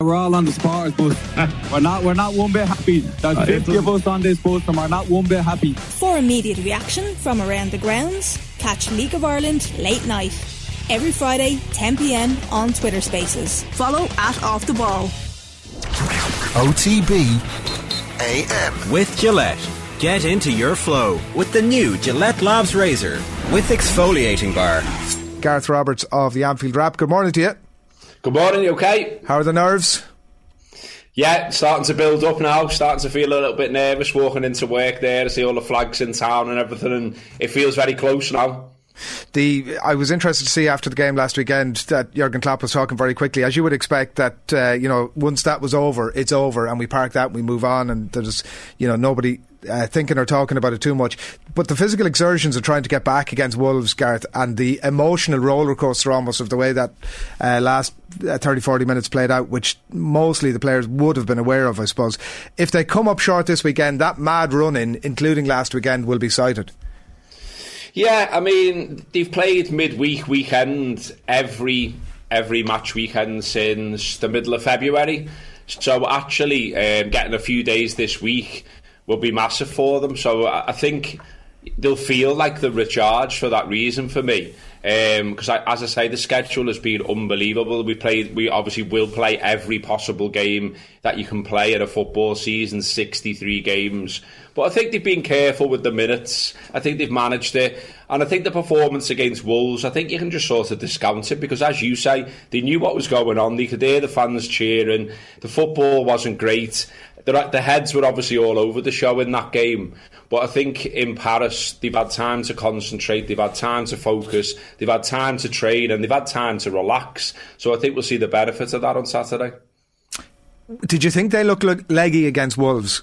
We're all on the supporters bus. we're not. We're not one bit happy. There's uh, 50 of us on this bus, and we're not one bit happy. For immediate reaction from around the grounds, catch League of Ireland late night every Friday, 10 p.m. on Twitter Spaces. Follow at Off the Ball. OTB AM with Gillette. Get into your flow with the new Gillette Labs Razor with exfoliating bar. Gareth Roberts of the Anfield Wrap. Good morning to you. Good morning, you okay? How are the nerves? Yeah, starting to build up now. Starting to feel a little bit nervous walking into work there to see all the flags in town and everything, and it feels very close now. The I was interested to see after the game last weekend that Jurgen Klopp was talking very quickly, as you would expect. That uh, you know, once that was over, it's over, and we park that, and we move on, and there's you know nobody uh, thinking or talking about it too much. But the physical exertions of trying to get back against Wolves, Gareth, and the emotional roller coaster almost of the way that uh, last uh, 30, 40 minutes played out, which mostly the players would have been aware of, I suppose. If they come up short this weekend, that mad run in, including last weekend, will be cited. Yeah, I mean they've played midweek weekend every every match weekend since the middle of February. So actually, um, getting a few days this week will be massive for them. So I think they'll feel like the recharge for that reason for me. Because um, as I say, the schedule has been unbelievable. We played, we obviously will play every possible game that you can play in a football season, sixty-three games. But I think they've been careful with the minutes. I think they've managed it, and I think the performance against Wolves, I think you can just sort of discount it because, as you say, they knew what was going on. They could hear the fans cheering. The football wasn't great. The, the heads were obviously all over the show in that game. But I think in Paris, they've had time to concentrate, they've had time to focus, they've had time to train, and they've had time to relax. So I think we'll see the benefits of that on Saturday. Did you think they looked leggy against Wolves?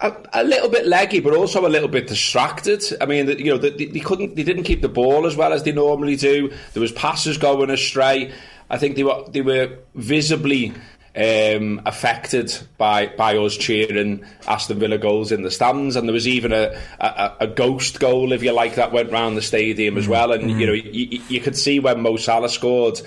A, a, little bit leggy, but also a little bit distracted. I mean, you know, they, they, couldn't, they didn't keep the ball as well as they normally do. There was passes going astray. I think they were they were visibly um, affected by by us cheering Aston Villa goals in the stands, and there was even a, a, a ghost goal, if you like, that went round the stadium as mm-hmm. well. And mm-hmm. you know, you, you could see when Mo Salah scored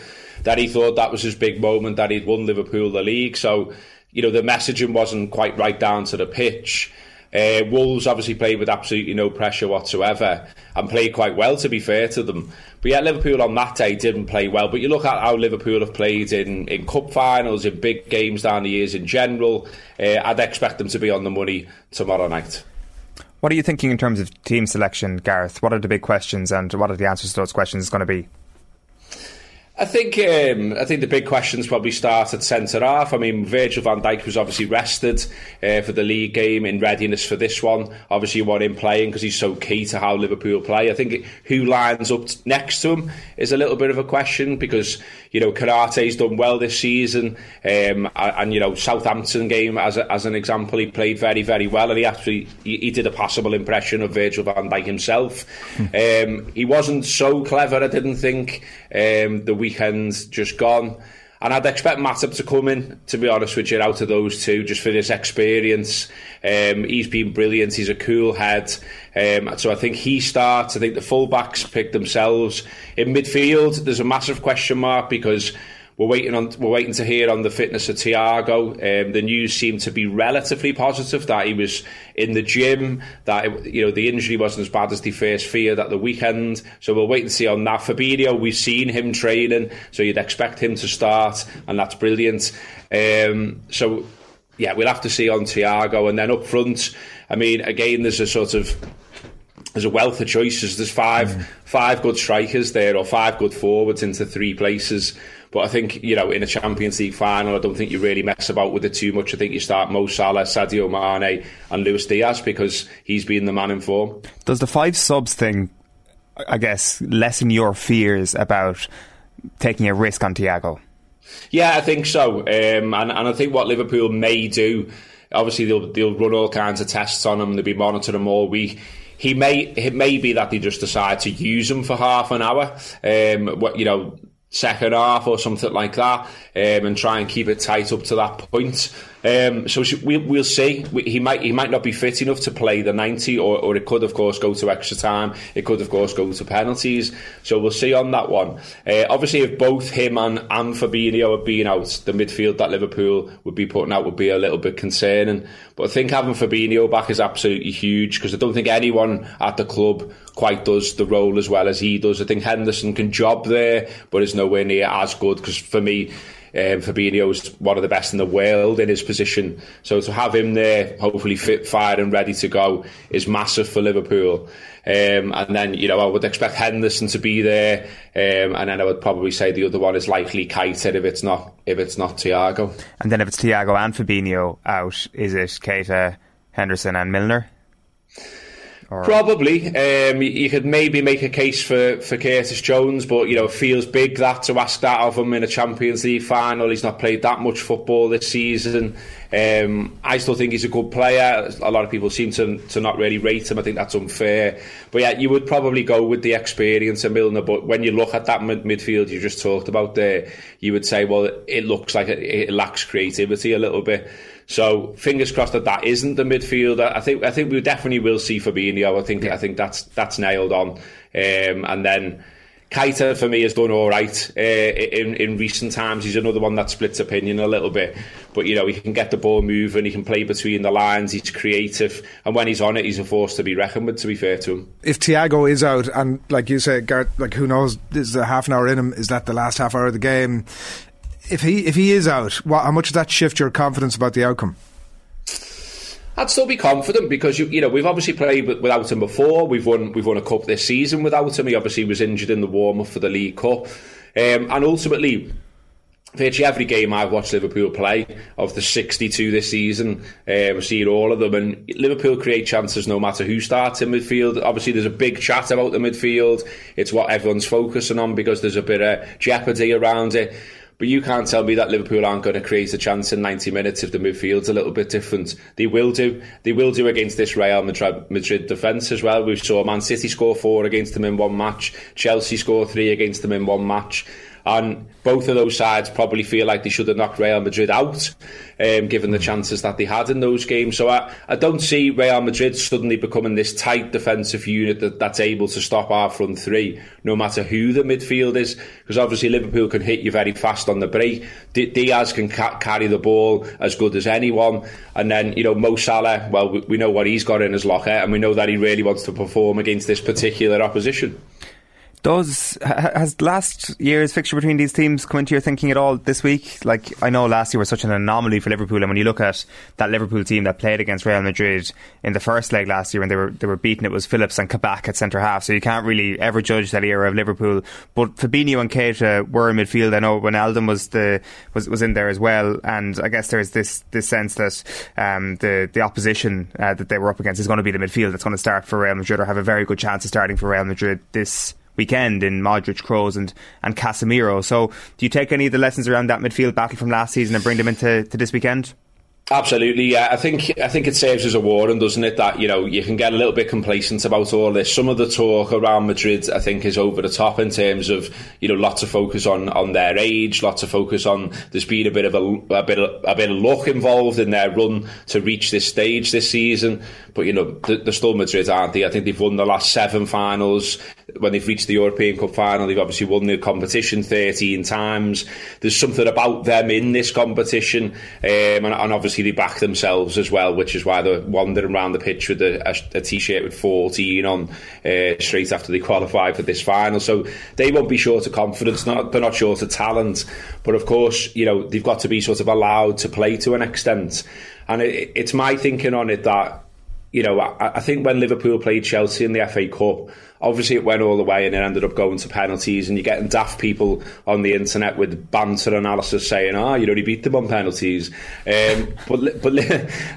that he thought that was his big moment that he'd won Liverpool the league. So you know, the messaging wasn't quite right down to the pitch. Uh, Wolves obviously played with absolutely no pressure whatsoever and played quite well, to be fair to them. But yet, Liverpool on that day didn't play well. But you look at how Liverpool have played in, in cup finals, in big games down the years in general. Uh, I'd expect them to be on the money tomorrow night. What are you thinking in terms of team selection, Gareth? What are the big questions and what are the answers to those questions going to be? I think um, I think the big questions probably start at centre half. I mean, Virgil van Dijk was obviously rested uh, for the league game in readiness for this one. Obviously, you want him playing because he's so key to how Liverpool play. I think who lines up next to him is a little bit of a question because you know Konaté's done well this season, um, and you know Southampton game as a, as an example, he played very very well, and he actually he, he did a passable impression of Virgil van Dijk himself. Hmm. Um, he wasn't so clever, I didn't think. Um, the weekend's just gone. And I'd expect Matip to come in, to be honest with you, out of those two, just for this experience. Um, he's been brilliant. He's a cool head. Um, so I think he starts. I think the fullbacks pick themselves. In midfield, there's a massive question mark because we're waiting on we're waiting to hear on the fitness of Thiago. Um, the news seemed to be relatively positive that he was in the gym. That it, you know the injury wasn't as bad as they first feared at the weekend. So we'll wait and see on that. Fabinho, we've seen him training, so you'd expect him to start, and that's brilliant. Um, so yeah, we'll have to see on Thiago, and then up front. I mean, again, there's a sort of there's a wealth of choices. There's five mm. five good strikers there, or five good forwards into three places. But I think, you know, in a Champions League final, I don't think you really mess about with it too much. I think you start Mo Salah, Sadio Mane, and Luis Diaz because he's been the man in form. Does the five subs thing, I guess, lessen your fears about taking a risk on Thiago? Yeah, I think so. Um, and, and I think what Liverpool may do, obviously, they'll, they'll run all kinds of tests on him, they'll be monitoring him all week he may it may be that they just decide to use him for half an hour. Um, what you know, second half or something like that, um, and try and keep it tight up to that point. Um, so we, will see. He might he might not be fit enough to play the 90, or, or it could, of course, go to extra time. It could, of course, go to penalties. So we'll see on that one. Uh, obviously, if both him and, and Fabinho had been out, the midfield that Liverpool would be putting out would be a little bit concerning. But I think having Fabinho back is absolutely huge because I don't think anyone at the club quite does the role as well as he does. I think Henderson can job there, but is nowhere near as good because for me, um, Fabinho's one of the best in the world in his position. So to have him there, hopefully fit, fired and ready to go, is massive for Liverpool. Um, and then, you know, I would expect Henderson to be there. Um, and then I would probably say the other one is likely Keita if it's not if it's not Thiago. And then if it's Thiago and Fabinho out, is it Keita, Henderson and Milner? Or... Probably. Um, you could maybe make a case for, for Curtis Jones, but you know, it feels big that to ask that of him in a Champions League final. He's not played that much football this season. Um, I still think he's a good player. A lot of people seem to to not really rate him. I think that's unfair. But yeah, you would probably go with the experience of Milner. But when you look at that mid- midfield you just talked about there, you would say, well, it looks like it, it lacks creativity a little bit. So fingers crossed that that isn't the midfielder. I think I think we definitely will see Fabinho. I think yeah. I think that's that's nailed on. Um, and then Keita for me has done all right uh, in in recent times. He's another one that splits opinion a little bit, but you know he can get the ball moving, he can play between the lines, he's creative, and when he's on it, he's a force to be reckoned with. To be fair to him, if Thiago is out, and like you said, Gareth, like who knows, is a half an hour in him? Is that the last half hour of the game? If he if he is out, what, how much does that shift your confidence about the outcome? I'd still be confident because you you know we've obviously played without him before. We've won we've won a cup this season without him. He obviously was injured in the warm up for the League Cup, um, and ultimately. Virtually every game I've watched Liverpool play of the 62 this season, um, I've seen all of them, and Liverpool create chances no matter who starts in midfield. Obviously, there's a big chat about the midfield. It's what everyone's focusing on because there's a bit of jeopardy around it. But you can't tell me that Liverpool aren't going to create a chance in 90 minutes if the midfield's a little bit different. They will do. They will do against this Real Madrid, defence as well. We saw Man City score four against them in one match. Chelsea score three against them in one match. And both of those sides probably feel like they should have knocked Real Madrid out, um, given the chances that they had in those games. So I, I don't see Real Madrid suddenly becoming this tight defensive unit that, that's able to stop our front three, no matter who the midfield is. Because obviously Liverpool can hit you very fast on the break. D- Diaz can ca- carry the ball as good as anyone. And then, you know, Mo Salah, well, we, we know what he's got in his locker, and we know that he really wants to perform against this particular opposition. Does has last year's fixture between these teams come into your thinking at all this week? Like I know last year was such an anomaly for Liverpool, and when you look at that Liverpool team that played against Real Madrid in the first leg last year, when they were they were beaten, it was Phillips and Kabak at centre half. So you can't really ever judge that era of Liverpool. But Fabinho and Keita were in midfield. I know Wijnaldum was the was was in there as well, and I guess there's this this sense that um, the the opposition uh, that they were up against is going to be the midfield that's going to start for Real Madrid or have a very good chance of starting for Real Madrid this weekend in Modric, Kroos, and and Casemiro. So, do you take any of the lessons around that midfield battle from last season and bring them into to this weekend? Absolutely, yeah. I think I think it serves as a warning, doesn't it? That you know you can get a little bit complacent about all this. Some of the talk around Madrid, I think, is over the top in terms of you know lots of focus on, on their age, lots of focus on there's been a bit of a, a bit of, a bit of luck involved in their run to reach this stage this season. But you know they're still Madrid, aren't they? I think they've won the last seven finals. When they've reached the European Cup final, they've obviously won the competition 13 times. There's something about them in this competition, um, and, and obviously they back themselves as well, which is why they're wandering around the pitch with a, a, a t-shirt with 14 on uh, straight after they qualify for this final. So they won't be short of confidence. Not they're not short of talent, but of course, you know they've got to be sort of allowed to play to an extent. And it, it's my thinking on it that you know I, I think when Liverpool played Chelsea in the FA Cup Obviously, it went all the way and it ended up going to penalties. And you're getting daft people on the internet with banter analysis saying, "Ah, oh, you only beat them on penalties." Um, but but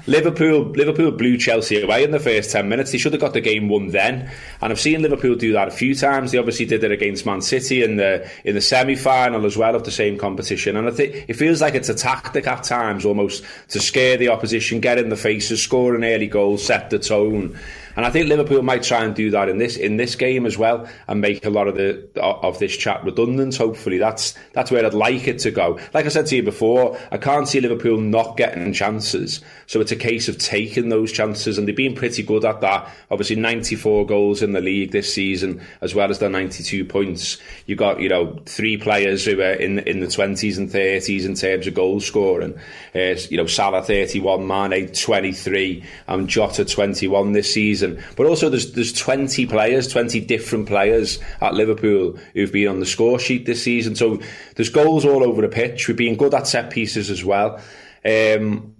Liverpool Liverpool blew Chelsea away in the first ten minutes. They should have got the game won then. And I've seen Liverpool do that a few times. They obviously did it against Man City in the in the semi final as well of the same competition. And I think it feels like it's a tactic at times almost to scare the opposition, get in the faces, score an early goal, set the tone. And I think Liverpool might try and do that in this in this game as well, and make a lot of the of this chat redundant. Hopefully, that's that's where I'd like it to go. Like I said to you before, I can't see Liverpool not getting chances, so it's a case of taking those chances, and they've been pretty good at that. Obviously, 94 goals in the league this season, as well as the 92 points. You got you know three players who are in in the 20s and 30s in terms of goal scoring. Uh, you know, Salah 31, Mane 23, and Jota 21 this season. But also, there's there's 20 players, 20 different players at Liverpool who've been on the score sheet this season. So there's goals all over the pitch. We've been good at set pieces as well. Um,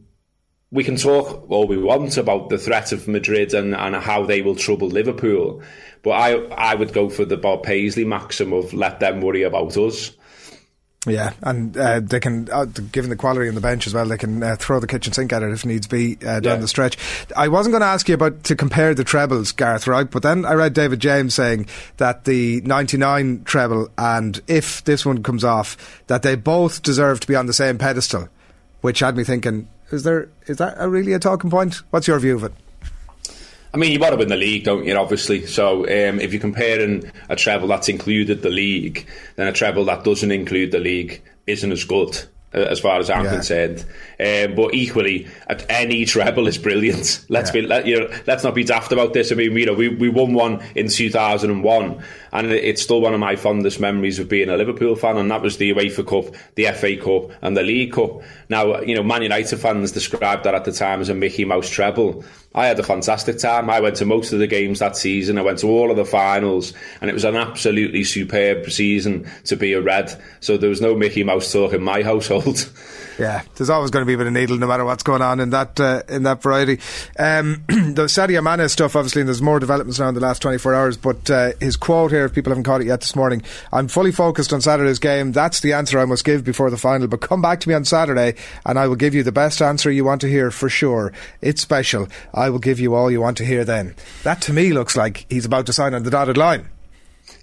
we can talk all we want about the threat of Madrid and, and how they will trouble Liverpool, but I I would go for the Bob Paisley maxim of let them worry about us. Yeah, and uh, they can, uh, given the quality on the bench as well, they can uh, throw the kitchen sink at it if needs be uh, down yeah. the stretch. I wasn't going to ask you about to compare the trebles, Gareth, right? But then I read David James saying that the 99 treble and if this one comes off, that they both deserve to be on the same pedestal, which had me thinking, is there is that a really a talking point? What's your view of it? I mean, you want to win the league, don't you? Obviously. So, um, if you're comparing a treble that's included the league, then a treble that doesn't include the league isn't as good uh, as far as I'm yeah. concerned. Um, but equally, at any treble is brilliant. Let's yeah. be, let, you know, let's not be daft about this. I mean, you know, we, we won one in 2001, and it's still one of my fondest memories of being a Liverpool fan, and that was the UEFA Cup, the FA Cup, and the League Cup. Now, you know, Man United fans described that at the time as a Mickey Mouse treble. I had a fantastic time. I went to most of the games that season. I went to all of the finals, and it was an absolutely superb season to be a Red. So there was no Mickey Mouse talk in my household. Yeah, there's always going to be a bit of needle no matter what's going on in that uh, in that variety. Um, the Sadio Mane stuff, obviously, and there's more developments now in the last 24 hours. But uh, his quote here, if people haven't caught it yet this morning, I'm fully focused on Saturday's game. That's the answer I must give before the final. But come back to me on Saturday, and I will give you the best answer you want to hear for sure. It's special. I will give you all you want to hear then. That to me looks like he's about to sign on the dotted line.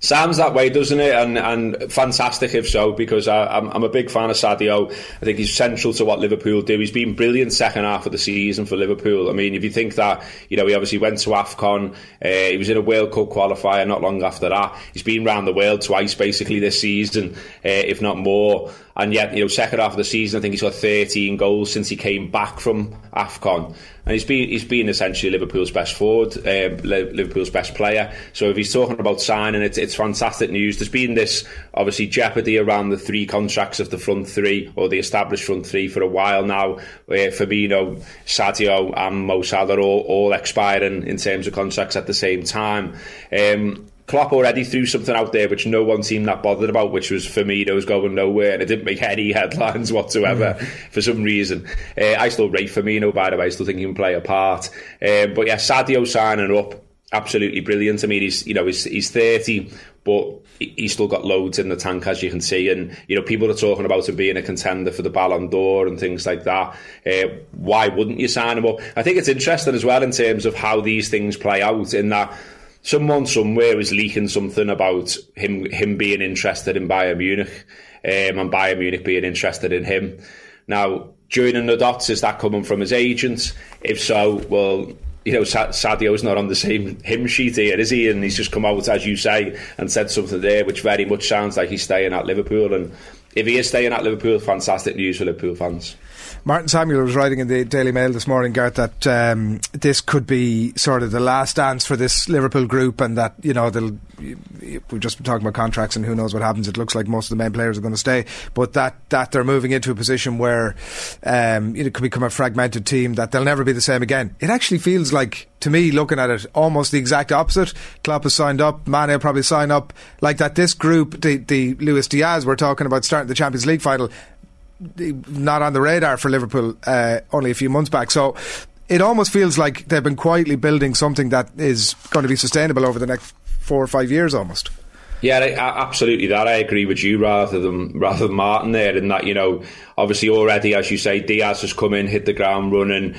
Sounds that way, doesn't it? And and fantastic if so, because I, am I'm, I'm a big fan of Sadio. I think he's central to what Liverpool do. He's been brilliant second half of the season for Liverpool. I mean, if you think that, you know, he obviously went to AFCON, uh, he was in a World Cup qualifier not long after that. He's been around the world twice basically this season, uh, if not more. And yet, you know, second half of the season, I think he's got 13 goals since he came back from AFCON. And he's been he's been essentially Liverpool's best forward, uh, Liverpool's best player. So if he's talking about signing, it's, it's fantastic news. There's been this, obviously, jeopardy around the three contracts of the front three, or the established front three for a while now. Uh, Firmino, Sadio and Mo Salah are all, all expiring in terms of contracts at the same time. Um, Klopp already threw something out there which no one seemed that bothered about, which was Firmino's going nowhere, and it didn't make any headlines whatsoever mm. for some reason. Uh, I still rate Firmino, by the way. I still think he can play a part. Um, but yeah, Sadio signing up, absolutely brilliant. I mean, he's you know he's, he's 30, but he's still got loads in the tank, as you can see. And you know, people are talking about him being a contender for the Ballon d'Or and things like that. Uh, why wouldn't you sign him up? I think it's interesting as well in terms of how these things play out. In that someone somewhere is leaking something about him him being interested in Bayern Munich um, and Bayern Munich being interested in him. Now, joining the dots, is that coming from his agent? If so, well, you know, Sadio's not on the same hymn sheet here, is he? And he's just come out, as you say, and said something there which very much sounds like he's staying at Liverpool. And if he is staying at Liverpool, fantastic news for Liverpool fans. Martin Samuel was writing in the Daily Mail this morning, Gareth, that um, this could be sort of the last dance for this Liverpool group, and that you know they'll. We've just been talking about contracts, and who knows what happens. It looks like most of the main players are going to stay, but that that they're moving into a position where um, it could become a fragmented team that they'll never be the same again. It actually feels like to me, looking at it, almost the exact opposite. Klopp has signed up. Mane will probably sign up. Like that, this group, the, the Luis Diaz, we're talking about starting the Champions League final not on the radar for Liverpool uh, only a few months back. So it almost feels like they've been quietly building something that is going to be sustainable over the next four or five years almost. Yeah, absolutely. That I agree with you rather than rather than Martin there. In that you know, obviously already as you say, Diaz has come in, hit the ground running.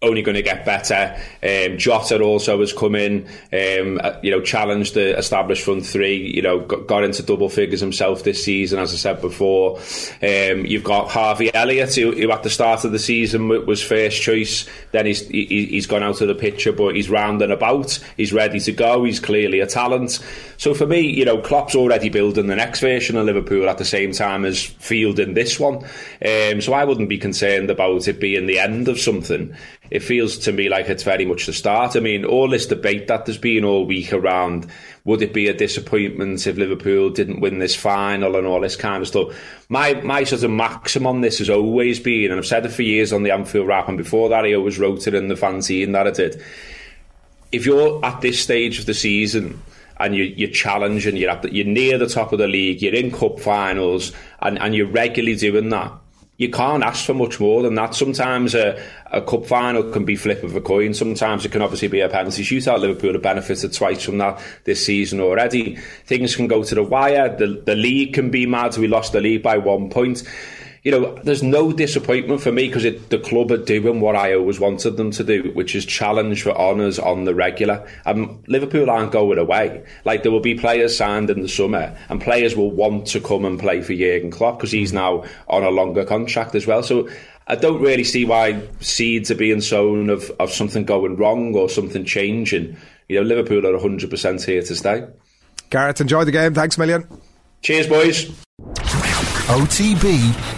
Only going to get better. Um, Jota also has come in, um, uh, you know, challenged the established front three. You know, got, got, into double figures himself this season, as I said before. Um, you've got Harvey Elliott, who, who, at the start of the season was first choice. Then he's he, he's gone out of the picture, but he's rounding about. He's ready to go. He's clearly a talent. So for me, you know, Klopp's already building the next version of Liverpool at the same time as fielding this one. Um, so I wouldn't be concerned about it being the end of something it feels to me like it's very much the start. I mean, all this debate that there's been all week around would it be a disappointment if Liverpool didn't win this final and all this kind of stuff. My my sort of maxim on this has always been, and I've said it for years on the Anfield Wrap, and before that I always wrote it in the fanzine that I did. If you're at this stage of the season and you, you're challenging, you're, at the, you're near the top of the league, you're in cup finals, and, and you're regularly doing that, you can't ask for much more than that. Sometimes a, a cup final can be flip of a coin. Sometimes it can obviously be a penalty shootout. Liverpool have benefited twice from that this season already. Things can go to the wire. The, the league can be mad. We lost the league by one point you know, there's no disappointment for me because the club are doing what I always wanted them to do, which is challenge for honours on the regular. Um, Liverpool aren't going away. Like there will be players signed in the summer, and players will want to come and play for Jurgen Klopp because he's now on a longer contract as well. So I don't really see why seeds are being sown of, of something going wrong or something changing. You know, Liverpool are 100% here to stay. Gareth, enjoy the game. Thanks a million. Cheers, boys. OTB